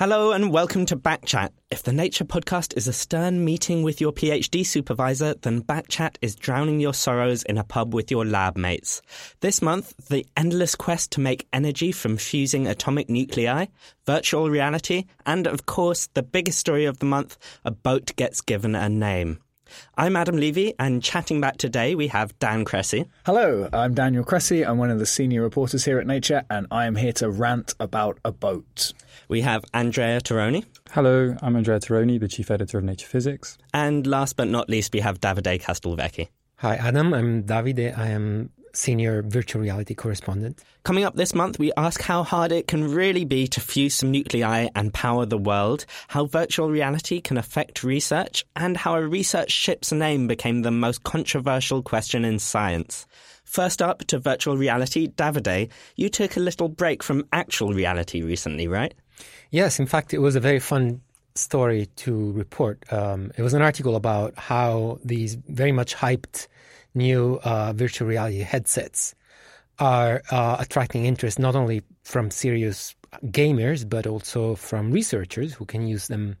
Hello and welcome to Backchat. If the Nature podcast is a stern meeting with your PhD supervisor, then Backchat is drowning your sorrows in a pub with your lab mates. This month, the endless quest to make energy from fusing atomic nuclei, virtual reality, and of course, the biggest story of the month, a boat gets given a name. I'm Adam Levy, and chatting back today, we have Dan Cressey. Hello, I'm Daniel Cressey. I'm one of the senior reporters here at Nature, and I am here to rant about a boat. We have Andrea Taroni. Hello, I'm Andrea Taroni, the chief editor of Nature Physics. And last but not least, we have Davide Castelvecchi. Hi, Adam. I'm Davide. I am senior virtual reality correspondent. Coming up this month, we ask how hard it can really be to fuse some nuclei and power the world, how virtual reality can affect research, and how a research ship's name became the most controversial question in science. First up to virtual reality, Davide, you took a little break from actual reality recently, right? Yes, in fact, it was a very fun story to report. Um, it was an article about how these very much hyped new uh, virtual reality headsets are uh, attracting interest not only from serious gamers but also from researchers who can use them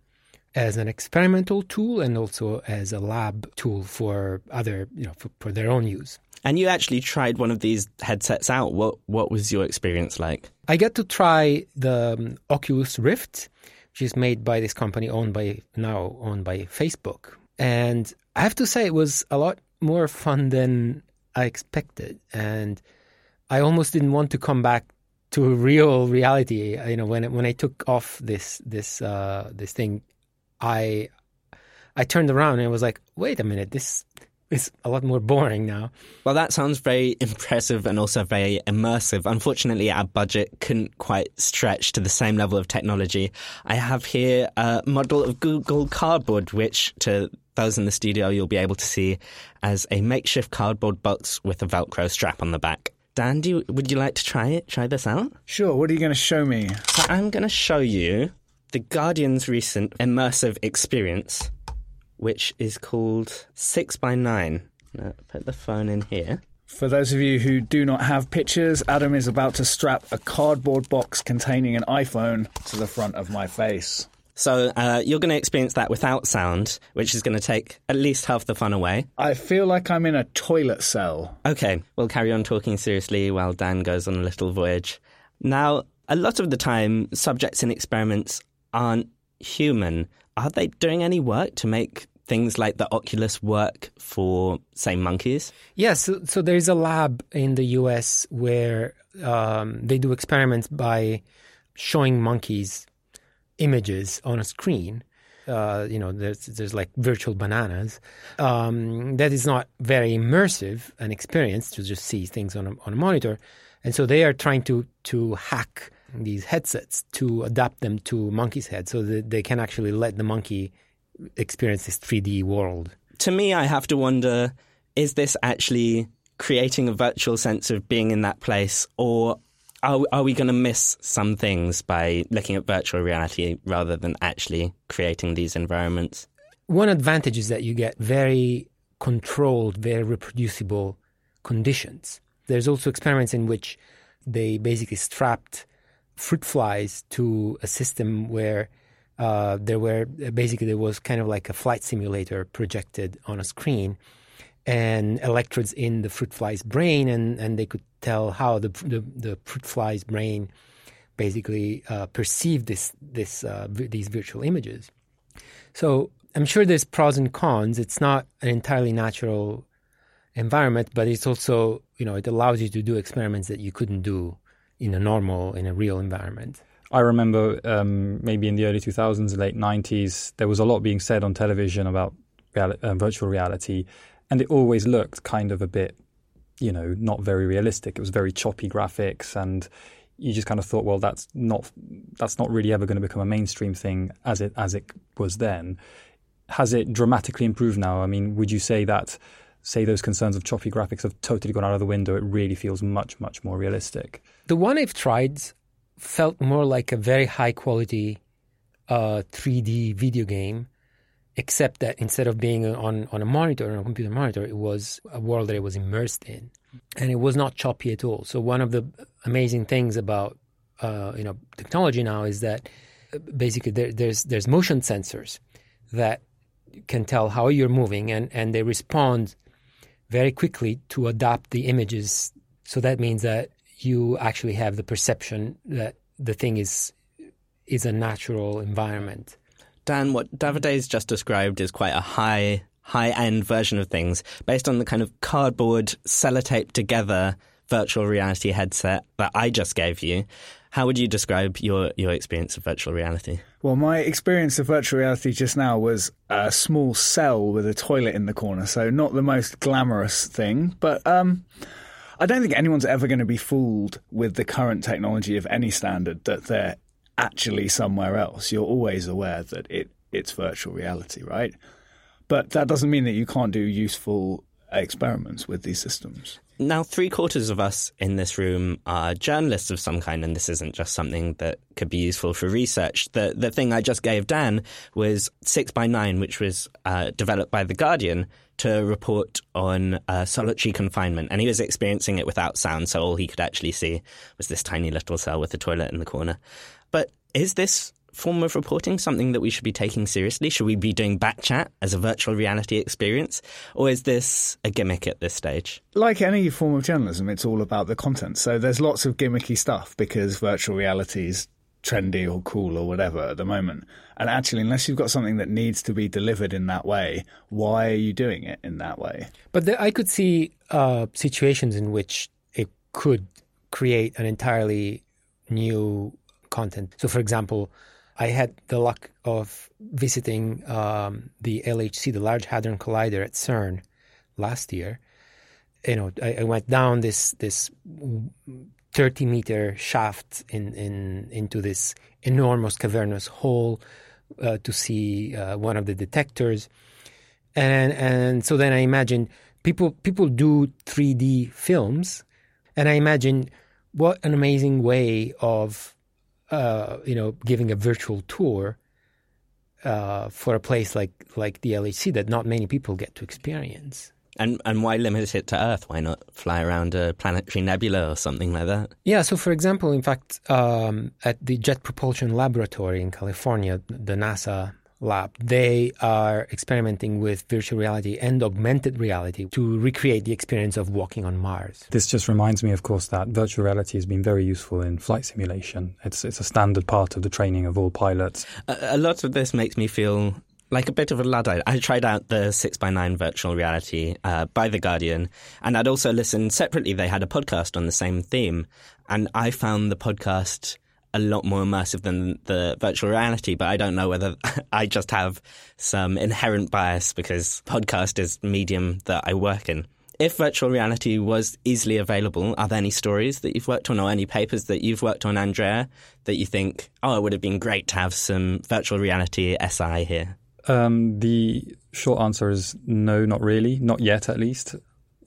as an experimental tool and also as a lab tool for other you know for, for their own use. And you actually tried one of these headsets out. What what was your experience like? I got to try the um, Oculus Rift, which is made by this company owned by now owned by Facebook. And I have to say it was a lot more fun than I expected, and I almost didn't want to come back to real reality. You know, when when I took off this this uh, this thing, I I turned around and I was like, wait a minute, this is a lot more boring now. Well, that sounds very impressive and also very immersive. Unfortunately, our budget couldn't quite stretch to the same level of technology. I have here a model of Google Cardboard, which to those in the studio you'll be able to see as a makeshift cardboard box with a Velcro strap on the back. Dan, do you, would you like to try it? Try this out? Sure, what are you going to show me? So I'm going to show you the Guardian's recent immersive experience, which is called 6 by 9 Now, Put the phone in here. For those of you who do not have pictures, Adam is about to strap a cardboard box containing an iPhone to the front of my face. So uh, you're going to experience that without sound, which is going to take at least half the fun away. I feel like I'm in a toilet cell. Okay, we'll carry on talking seriously while Dan goes on a little voyage. Now, a lot of the time, subjects in experiments aren't human. Are they doing any work to make things like the Oculus work for, say, monkeys? Yes, so, so there is a lab in the US where um, they do experiments by showing monkeys images on a screen. Uh, you know, there's there's like virtual bananas. Um, that is not very immersive an experience to just see things on a, on a monitor, and so they are trying to to hack these headsets to adapt them to monkey's head, so that they can actually let the monkey experience this 3D world. To me, I have to wonder: is this actually creating a virtual sense of being in that place, or are, are we going to miss some things by looking at virtual reality rather than actually creating these environments? One advantage is that you get very controlled, very reproducible conditions. There's also experiments in which they basically strapped fruit flies to a system where uh, there were basically there was kind of like a flight simulator projected on a screen and electrodes in the fruit fly's brain, and, and they could tell how the the, the fruit fly's brain basically uh, perceived this this uh, these virtual images. So I'm sure there's pros and cons. It's not an entirely natural environment, but it's also you know it allows you to do experiments that you couldn't do in a normal in a real environment. I remember um, maybe in the early 2000s, late 90s, there was a lot being said on television about reali- uh, virtual reality, and it always looked kind of a bit, you know, not very realistic. It was very choppy graphics, and you just kind of thought, well, that's not that's not really ever going to become a mainstream thing as it as it was then. Has it dramatically improved now? I mean, would you say that? Say those concerns of choppy graphics have totally gone out of the window. It really feels much, much more realistic. The one I've tried felt more like a very high quality uh, 3D video game except that instead of being on, on a monitor, on a computer monitor, it was a world that I was immersed in. And it was not choppy at all. So one of the amazing things about uh, you know technology now is that basically there, there's there's motion sensors that can tell how you're moving, and and they respond very quickly to adapt the images. So that means that you actually have the perception that the thing is is a natural environment. Dan, what Davide's just described is quite a high high end version of things based on the kind of cardboard sellotape together virtual reality headset that I just gave you. How would you describe your, your experience of virtual reality? Well, my experience of virtual reality just now was a small cell with a toilet in the corner, so not the most glamorous thing, but um, I don't think anyone's ever going to be fooled with the current technology of any standard that they're actually somewhere else. You're always aware that it it's virtual reality, right? But that doesn't mean that you can't do useful experiments with these systems. Now, three quarters of us in this room are journalists of some kind, and this isn't just something that could be useful for research. The the thing I just gave Dan was six by nine, which was uh, developed by the Guardian to report on uh, solitary confinement, and he was experiencing it without sound, so all he could actually see was this tiny little cell with a toilet in the corner. But is this form of reporting something that we should be taking seriously? Should we be doing Backchat as a virtual reality experience? Or is this a gimmick at this stage? Like any form of journalism, it's all about the content. So there's lots of gimmicky stuff because virtual reality is trendy or cool or whatever at the moment. And actually, unless you've got something that needs to be delivered in that way, why are you doing it in that way? But the, I could see uh, situations in which it could create an entirely new content. So, for example, I had the luck of visiting um, the LHC, the Large Hadron Collider at CERN, last year. You know, I, I went down this this thirty meter shaft in, in into this enormous cavernous hole uh, to see uh, one of the detectors, and and so then I imagine people people do three D films, and I imagine what an amazing way of uh, you know, giving a virtual tour uh, for a place like like the LHC that not many people get to experience. And and why limit it to Earth? Why not fly around a planetary nebula or something like that? Yeah. So, for example, in fact, um, at the Jet Propulsion Laboratory in California, the NASA lab, they are experimenting with virtual reality and augmented reality to recreate the experience of walking on Mars. This just reminds me, of course, that virtual reality has been very useful in flight simulation. It's it's a standard part of the training of all pilots. A, a lot of this makes me feel like a bit of a luddite. I tried out the 6x9 virtual reality uh, by The Guardian, and I'd also listened separately. They had a podcast on the same theme, and I found the podcast a lot more immersive than the virtual reality, but I don't know whether I just have some inherent bias because podcast is medium that I work in. If virtual reality was easily available, are there any stories that you've worked on or any papers that you've worked on, Andrea, that you think, oh, it would have been great to have some virtual reality SI here? Um, the short answer is no, not really, not yet at least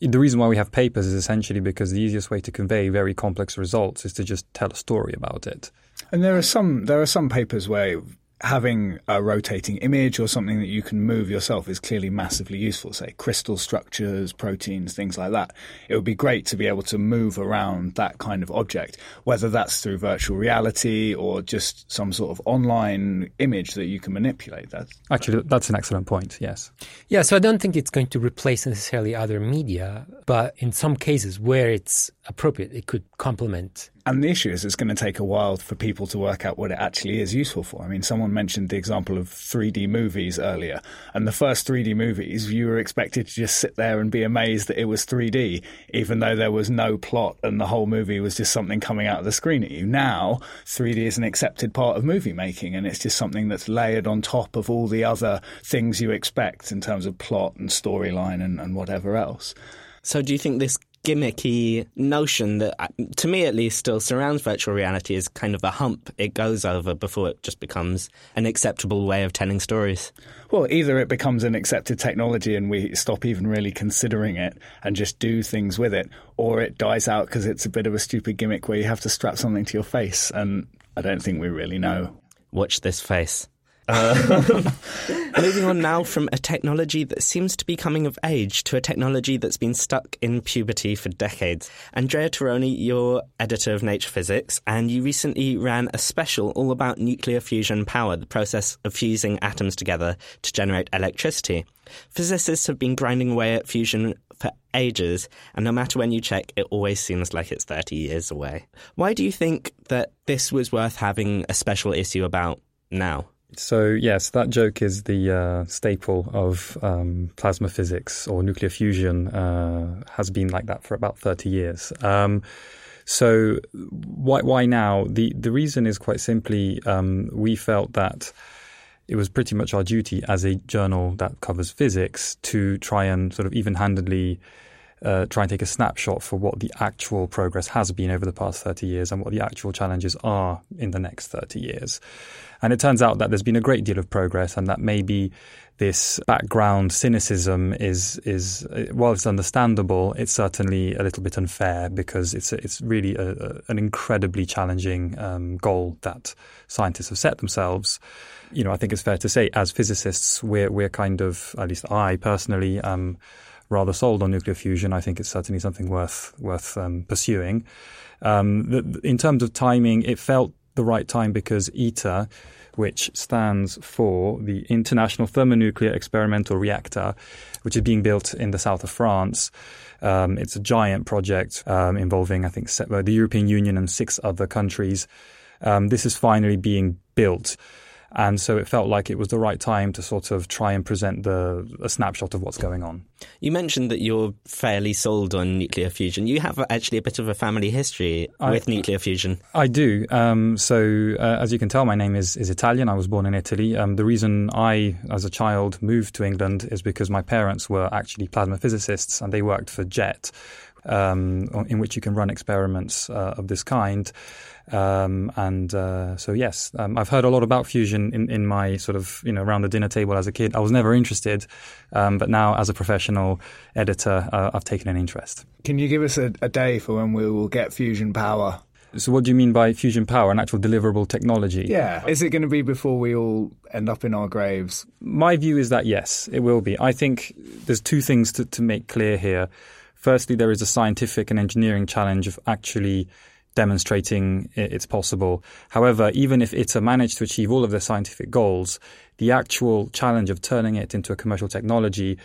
the reason why we have papers is essentially because the easiest way to convey very complex results is to just tell a story about it. And there are some there are some papers where having a rotating image or something that you can move yourself is clearly massively useful. Say crystal structures, proteins, things like that. It would be great to be able to move around that kind of object, whether that's through virtual reality or just some sort of online image that you can manipulate. That actually that's an excellent point. Yes. Yeah. So I don't think it's going to replace necessarily other media, but in some cases where it's appropriate, it could complement and the issue is, it's going to take a while for people to work out what it actually is useful for. I mean, someone mentioned the example of 3D movies earlier, and the first 3D movies, you were expected to just sit there and be amazed that it was 3D, even though there was no plot and the whole movie was just something coming out of the screen at you. Now, 3D is an accepted part of movie making, and it's just something that's layered on top of all the other things you expect in terms of plot and storyline and, and whatever else. So, do you think this gimmicky notion that, uh, to me at least, still surrounds virtual reality is kind of a hump it goes over before it just becomes an acceptable way of telling stories. Well, either it becomes an accepted technology and we stop even really considering it and just do things with it, or it dies out because it's a bit of a stupid gimmick where you have to strap something to your face. And I don't think we really know. Watch this face. Uh, moving on now from a technology that seems to be coming of age to a technology that's been stuck in puberty for decades. Andrea Taroni, you're editor of Nature Physics, and you recently ran a special all about nuclear fusion power, the process of fusing atoms together to generate electricity. Physicists have been grinding away at fusion for ages, and no matter when you check, it always seems like it's 30 years away. Why do you think that this was worth having a special issue about now? So, yes, that joke is the uh, staple of um, plasma physics or nuclear fusion, uh, has been like that for about 30 years. Um, so, why, why now? The, the reason is quite simply um, we felt that it was pretty much our duty as a journal that covers physics to try and sort of even handedly uh, try and take a snapshot for what the actual progress has been over the past 30 years and what the actual challenges are in the next 30 years. And it turns out that there's been a great deal of progress and that maybe this background cynicism is is while it's understandable, it's certainly a little bit unfair because it's it's really a, a, an incredibly challenging um, goal that scientists have set themselves. You know, I think it's fair to say, as physicists, we're we're kind of, at least I personally, am rather sold on nuclear fusion. I think it's certainly something worth worth um, pursuing. Um, the, in terms of timing, it felt the right time because ITER which stands for the International Thermonuclear Experimental Reactor, which is being built in the south of France. Um, it's a giant project um, involving, I think, uh, the European Union and six other countries. Um, this is finally being built. And so it felt like it was the right time to sort of try and present the a snapshot of what's going on. You mentioned that you're fairly sold on nuclear fusion. You have actually a bit of a family history I, with nuclear fusion. I do. Um, so, uh, as you can tell, my name is, is Italian. I was born in Italy. Um, the reason I, as a child, moved to England is because my parents were actually plasma physicists and they worked for JET, um, in which you can run experiments uh, of this kind. Um, and uh, so, yes, um, I've heard a lot about fusion in, in my sort of, you know, around the dinner table as a kid. I was never interested, um, but now as a professional editor, uh, I've taken an interest. Can you give us a, a day for when we will get fusion power? So, what do you mean by fusion power, an actual deliverable technology? Yeah. Is it going to be before we all end up in our graves? My view is that yes, it will be. I think there's two things to, to make clear here. Firstly, there is a scientific and engineering challenge of actually demonstrating it's possible. However, even if ITER managed to achieve all of their scientific goals, the actual challenge of turning it into a commercial technology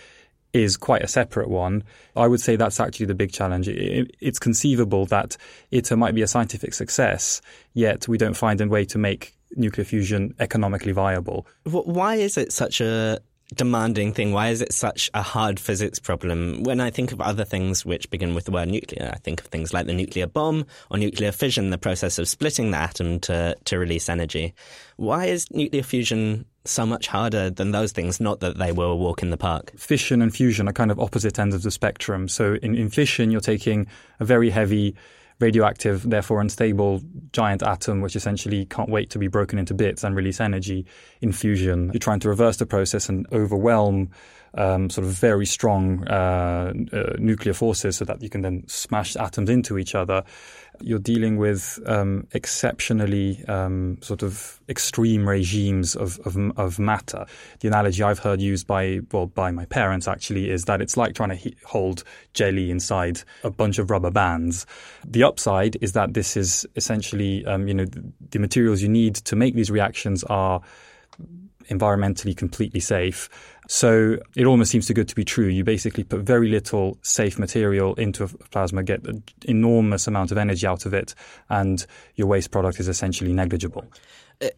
is quite a separate one. I would say that's actually the big challenge. It's conceivable that ITER might be a scientific success, yet we don't find a way to make nuclear fusion economically viable. Why is it such a demanding thing? Why is it such a hard physics problem? When I think of other things which begin with the word nuclear, I think of things like the nuclear bomb or nuclear fission, the process of splitting the atom to, to release energy. Why is nuclear fusion so much harder than those things, not that they were a walk in the park? Fission and fusion are kind of opposite ends of the spectrum. So in, in fission, you're taking a very heavy radioactive, therefore unstable giant atom, which essentially can't wait to be broken into bits and release energy in fusion. You're trying to reverse the process and overwhelm um, sort of very strong uh, uh, nuclear forces so that you can then smash atoms into each other. You're dealing with um, exceptionally um, sort of extreme regimes of, of, of, matter. The analogy I've heard used by well by my parents actually is that it's like trying to he- hold jelly inside a bunch of rubber bands. The upside is that this is essentially um, you know the, the materials you need to make these reactions are environmentally completely safe. So it almost seems too good to be true. You basically put very little safe material into a plasma, get an enormous amount of energy out of it, and your waste product is essentially negligible.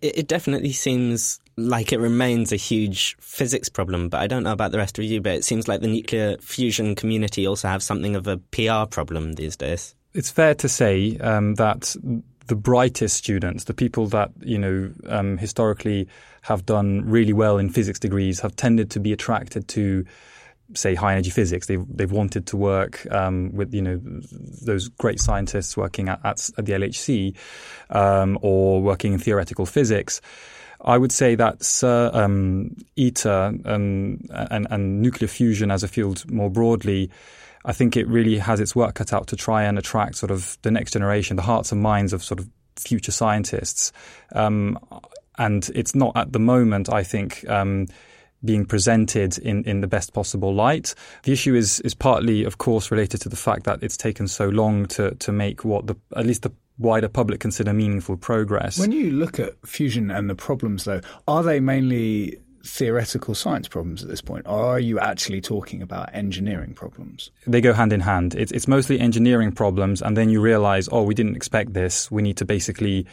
It definitely seems like it remains a huge physics problem, but I don't know about the rest of you, but it seems like the nuclear fusion community also have something of a PR problem these days. It's fair to say um, that the brightest students, the people that you know um, historically have done really well in physics degrees, have tended to be attracted to say high energy physics. They've they've wanted to work um, with you know those great scientists working at, at, at the LHC um, or working in theoretical physics. I would say that uh, um, ITER and, and nuclear fusion as a field more broadly I think it really has its work cut out to try and attract sort of the next generation, the hearts and minds of sort of future scientists. Um, and it's not at the moment, I think. Um, being presented in, in the best possible light. The issue is is partly, of course, related to the fact that it's taken so long to to make what the at least the wider public consider meaningful progress. When you look at fusion and the problems, though, are they mainly theoretical science problems at this point, are you actually talking about engineering problems? They go hand in hand. It's, it's mostly engineering problems, and then you realize, oh, we didn't expect this. We need to basically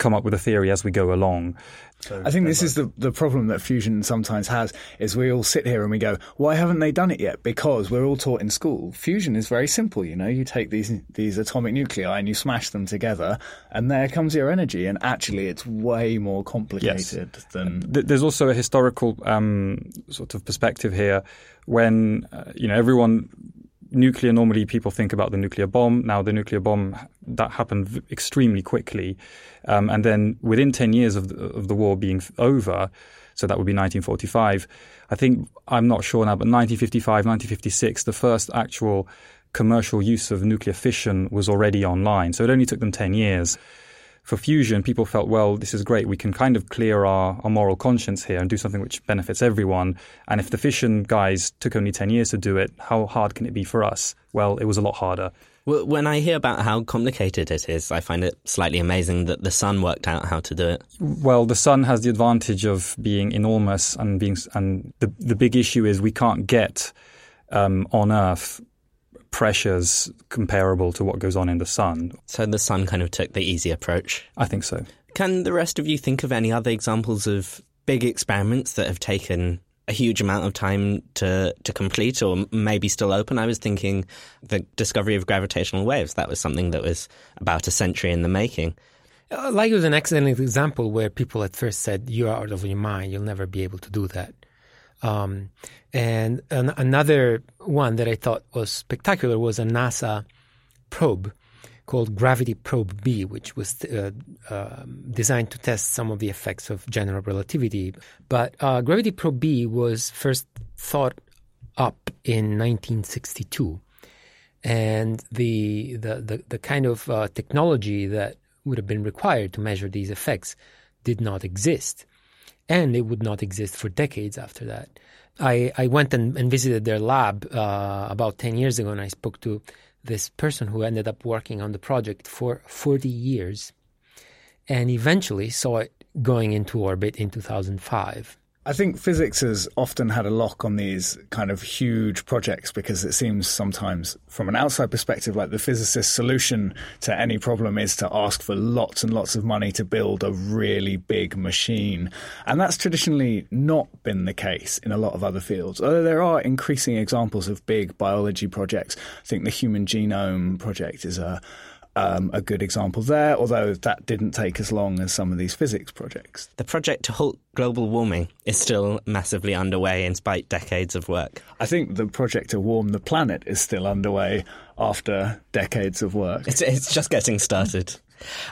come up with a theory as we go along. So I think this is the, the problem that fusion sometimes has is we all sit here and we go, why haven't they done it yet? Because we're all taught in school. Fusion is very simple, you know, you take these these atomic nuclei and you smash them together and there comes your energy and actually it's way more complicated yes. than There's also a historical um, sort of perspective here when uh, you know everyone nuclear normally people think about the nuclear bomb now the nuclear bomb that happened extremely quickly um, and then within 10 years of the, of the war being over, so that would be 1945, I think, I'm not sure now, but 1955, 1956, the first actual commercial use of nuclear fission was already online. So it only took them 10 years. For fusion, people felt, well, this is great. We can kind of clear our, our moral conscience here and do something which benefits everyone. And if the fission guys took only 10 years to do it, how hard can it be for us? Well, it was a lot harder. When I hear about how complicated it is, I find it slightly amazing that the sun worked out how to do it. Well, the sun has the advantage of being enormous and being, and the the big issue is we can't get um, on Earth pressures comparable to what goes on in the sun. So the sun kind of took the easy approach. I think so. Can the rest of you think of any other examples of big experiments that have taken a huge amount of time to to complete or maybe still open. I was thinking the discovery of gravitational waves. That was something that was about a century in the making. Uh, like it was an excellent example where people at first said, "You're out of your mind. You'll never be able to do that." Um, and an- another one that I thought was spectacular was a NASA probe called Gravity Probe B, which was uh, uh, designed to test some of the effects of general relativity. But uh, Gravity Probe B was first thought up in 1962. And the, the, the, the kind of uh, technology that would have been required to measure these effects did not exist. And it would not exist for decades after that. I, I went and, and visited their lab uh, about 10 years ago and I spoke to this person who ended up working on the project for 40 years and eventually saw it going into orbit in 2005. I think physics has often had a lock on these kind of huge projects because it seems sometimes, from an outside perspective, like the physicist's solution to any problem is to ask for lots and lots of money to build a really big machine. And that's traditionally not been the case in a lot of other fields, although there are increasing examples of big biology projects. I think the Human Genome Project is a um, a good example there, although that didn't take as long as some of these physics projects. The project to halt global warming is still massively underway in spite decades of work. I think the project to warm the planet is still underway after decades of work. It's, it's just getting started.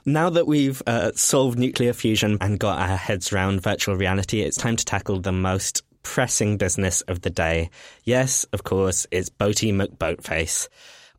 Now that we've uh, solved nuclear fusion and got our heads around virtual reality, it's time to tackle the most pressing business of the day. Yes, of course, it's Boaty McBoatface.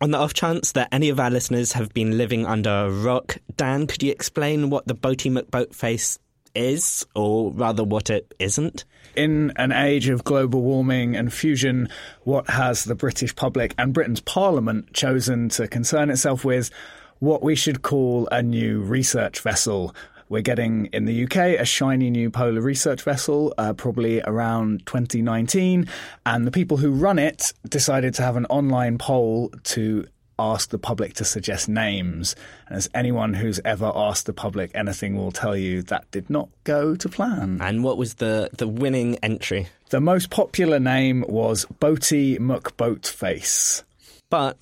On the off chance that any of our listeners have been living under a rock, Dan, could you explain what the Boaty McBoatface is, or rather what it isn't? In an age of global warming and fusion, what has the British public and Britain's Parliament chosen to concern itself with? What we should call a new research vessel we're getting in the UK a shiny new polar research vessel, uh, probably around 2019. And the people who run it decided to have an online poll to ask the public to suggest names. And as anyone who's ever asked the public anything will tell you, that did not go to plan. And what was the, the winning entry? The most popular name was Boaty McBoatface. But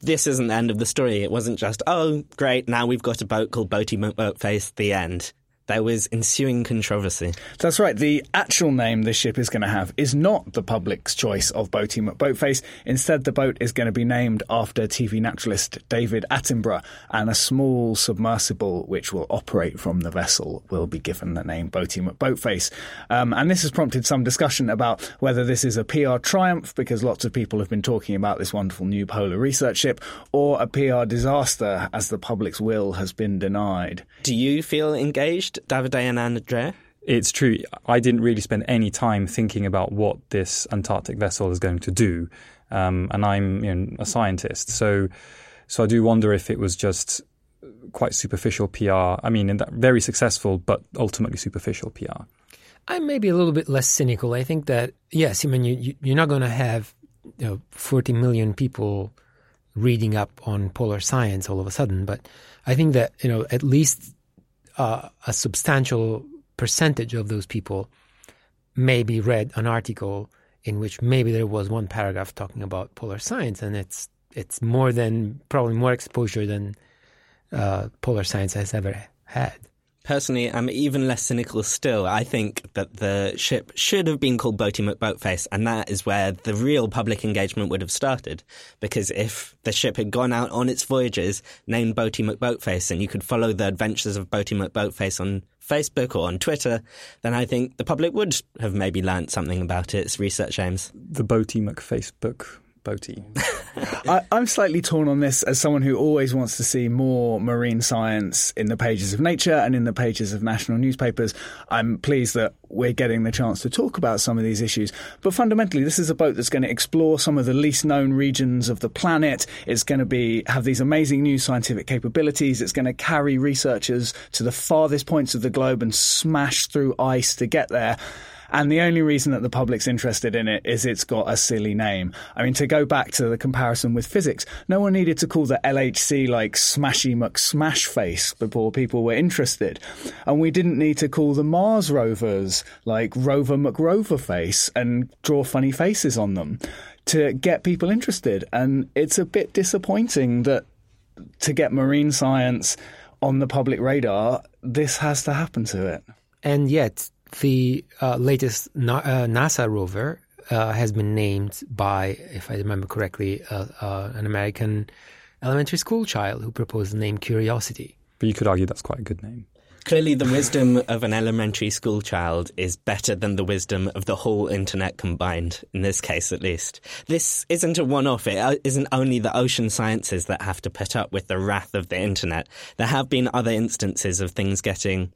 this isn't the end of the story. It wasn't just, oh, great, now we've got a boat called Boaty Boatface, uh, the end there was ensuing controversy. That's right. The actual name this ship is going to have is not the public's choice of Boaty McBoatface. Instead, the boat is going to be named after TV naturalist David Attenborough, and a small submersible which will operate from the vessel will be given the name Boaty McBoatface. Um, and this has prompted some discussion about whether this is a PR triumph, because lots of people have been talking about this wonderful new polar research ship, or a PR disaster, as the public's will has been denied. Do you feel engaged Davide and Andrea? It's true. I didn't really spend any time thinking about what this Antarctic vessel is going to do, um, and I'm you know, a scientist, so so I do wonder if it was just quite superficial PR. I mean, very successful, but ultimately superficial PR. I'm maybe a little bit less cynical. I think that yes, I mean you, you are not going to have you know, 40 million people reading up on polar science all of a sudden, but I think that you know at least uh, a substantial percentage of those people maybe read an article in which maybe there was one paragraph talking about polar science, and it's it's more than probably more exposure than uh, polar science has ever had. Personally, I'm even less cynical still. I think that the ship should have been called Boaty McBoatface, and that is where the real public engagement would have started. Because if the ship had gone out on its voyages named Boaty McBoatface, and you could follow the adventures of Boaty McBoatface on Facebook or on Twitter, then I think the public would have maybe learnt something about its research aims. The Boaty McFacebook boaty. I, am slightly torn on this as someone who always wants to see more marine science in the pages of Nature and in the pages of national newspapers. I'm pleased that we're getting the chance to talk about some of these issues. But fundamentally, this is a boat that's going to explore some of the least known regions of the planet. It's going to be have these amazing new scientific capabilities. It's going to carry researchers to the farthest points of the globe and smash through ice to get there. And the only reason that the public's interested in it is it's got a silly name. I mean, to go back to the comparison with physics, no one needed to call the LHC like Smashy McSmash Face before people were interested. And we didn't need to call the Mars rovers like Rover McRover Face and draw funny faces on them to get people interested. And it's a bit disappointing that to get marine science on the public radar, this has to happen to it. And yet, the uh, latest Na- uh, NASA rover uh, has been named by, if I remember correctly, uh, uh, an American elementary school child who proposed the name Curiosity. But you could argue that's quite a good name. Clearly, the wisdom of an elementary school child is better than the wisdom of the whole internet combined, in this case at least. This isn't a one off. It uh, isn't only the ocean sciences that have to put up with the wrath of the internet. There have been other instances of things getting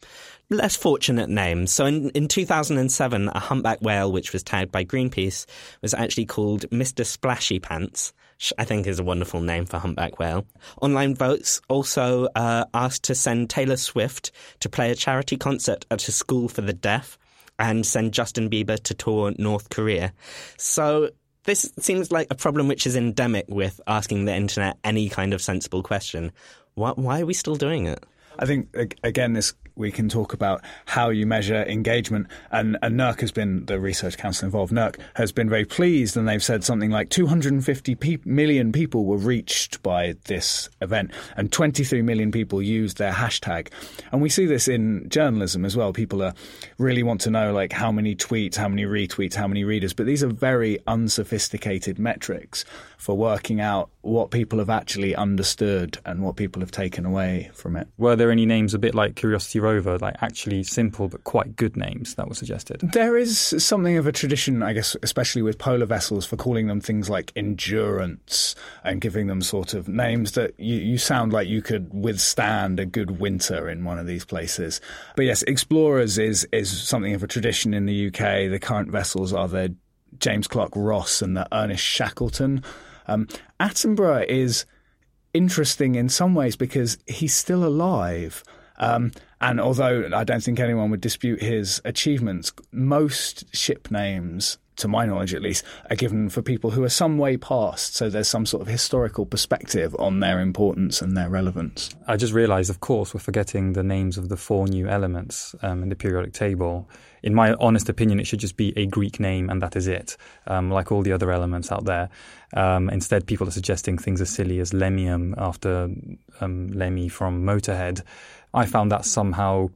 less fortunate names. So in, in 2007, a humpback whale, which was tagged by Greenpeace, was actually called Mr. Splashy Pants. I think is a wonderful name for humpback whale. Online votes also uh, asked to send Taylor Swift to play a charity concert at a school for the deaf and send Justin Bieber to tour North Korea. So this seems like a problem which is endemic with asking the internet any kind of sensible question. Why, why are we still doing it? I think again, this we can talk about how you measure engagement. And, and NERC has been, the research council involved, NERC has been very pleased and they've said something like 250 pe- million people were reached by this event and 23 million people used their hashtag. And we see this in journalism as well. People are really want to know like how many tweets, how many retweets, how many readers, but these are very unsophisticated metrics for working out what people have actually understood and what people have taken away from it. Were there any names a bit like Curiosity Rover, like actually simple but quite good names that were suggested? There is something of a tradition, I guess, especially with polar vessels, for calling them things like endurance and giving them sort of names that you, you sound like you could withstand a good winter in one of these places. But yes, Explorers is is something of a tradition in the UK. The current vessels are the James Clark Ross and the Ernest Shackleton. Um, Attenborough is interesting in some ways because he's still alive. Um, and although I don't think anyone would dispute his achievements, most ship names to my knowledge at least, are given for people who are some way past. So there's some sort of historical perspective on their importance and their relevance. I just realised, of course, we're forgetting the names of the four new elements um, in the periodic table. In my honest opinion, it should just be a Greek name and that is it, um, like all the other elements out there. Um, instead, people are suggesting things as silly as Lemmium after um, Lemmy from Motorhead. I found that somehow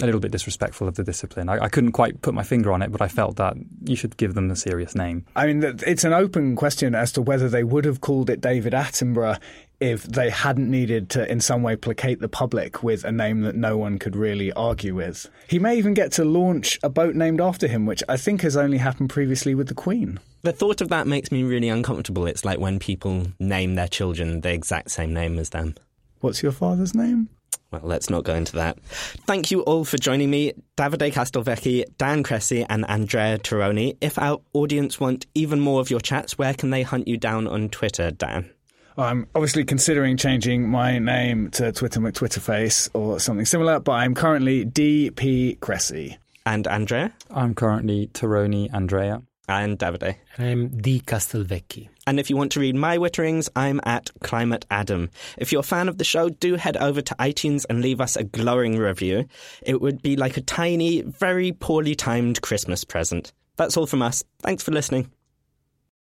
a little bit disrespectful of the discipline. I, I, couldn't quite put my finger on it, but I felt that you should give them a serious name. I mean, it's an open question as to whether they would have called it David Attenborough if they hadn't needed to, in some way, placate the public with a name that no one could really argue with. He may even get to launch a boat named after him, which I think has only happened previously with the Queen. The thought of that makes me really uncomfortable. It's like when people name their children the exact same name as them. What's your father's name? Well, let's not go into that. Thank you all for joining me, Davide Castelvecchi, Dan Cressey, and Andrea Taroni. If our audience want even more of your chats, where can they hunt you down on Twitter, Dan? I'm obviously considering changing my name to Twitter McTwitterface or something similar, but I'm currently DP Cressey. And Andrea? I'm currently Taroni Andrea. And Davide. I'm Di Castelvecchi. And if you want to read my witterings, I'm at Climate Adam. If you're a fan of the show, do head over to iTunes and leave us a glowing review. It would be like a tiny, very poorly timed Christmas present. That's all from us. Thanks for listening.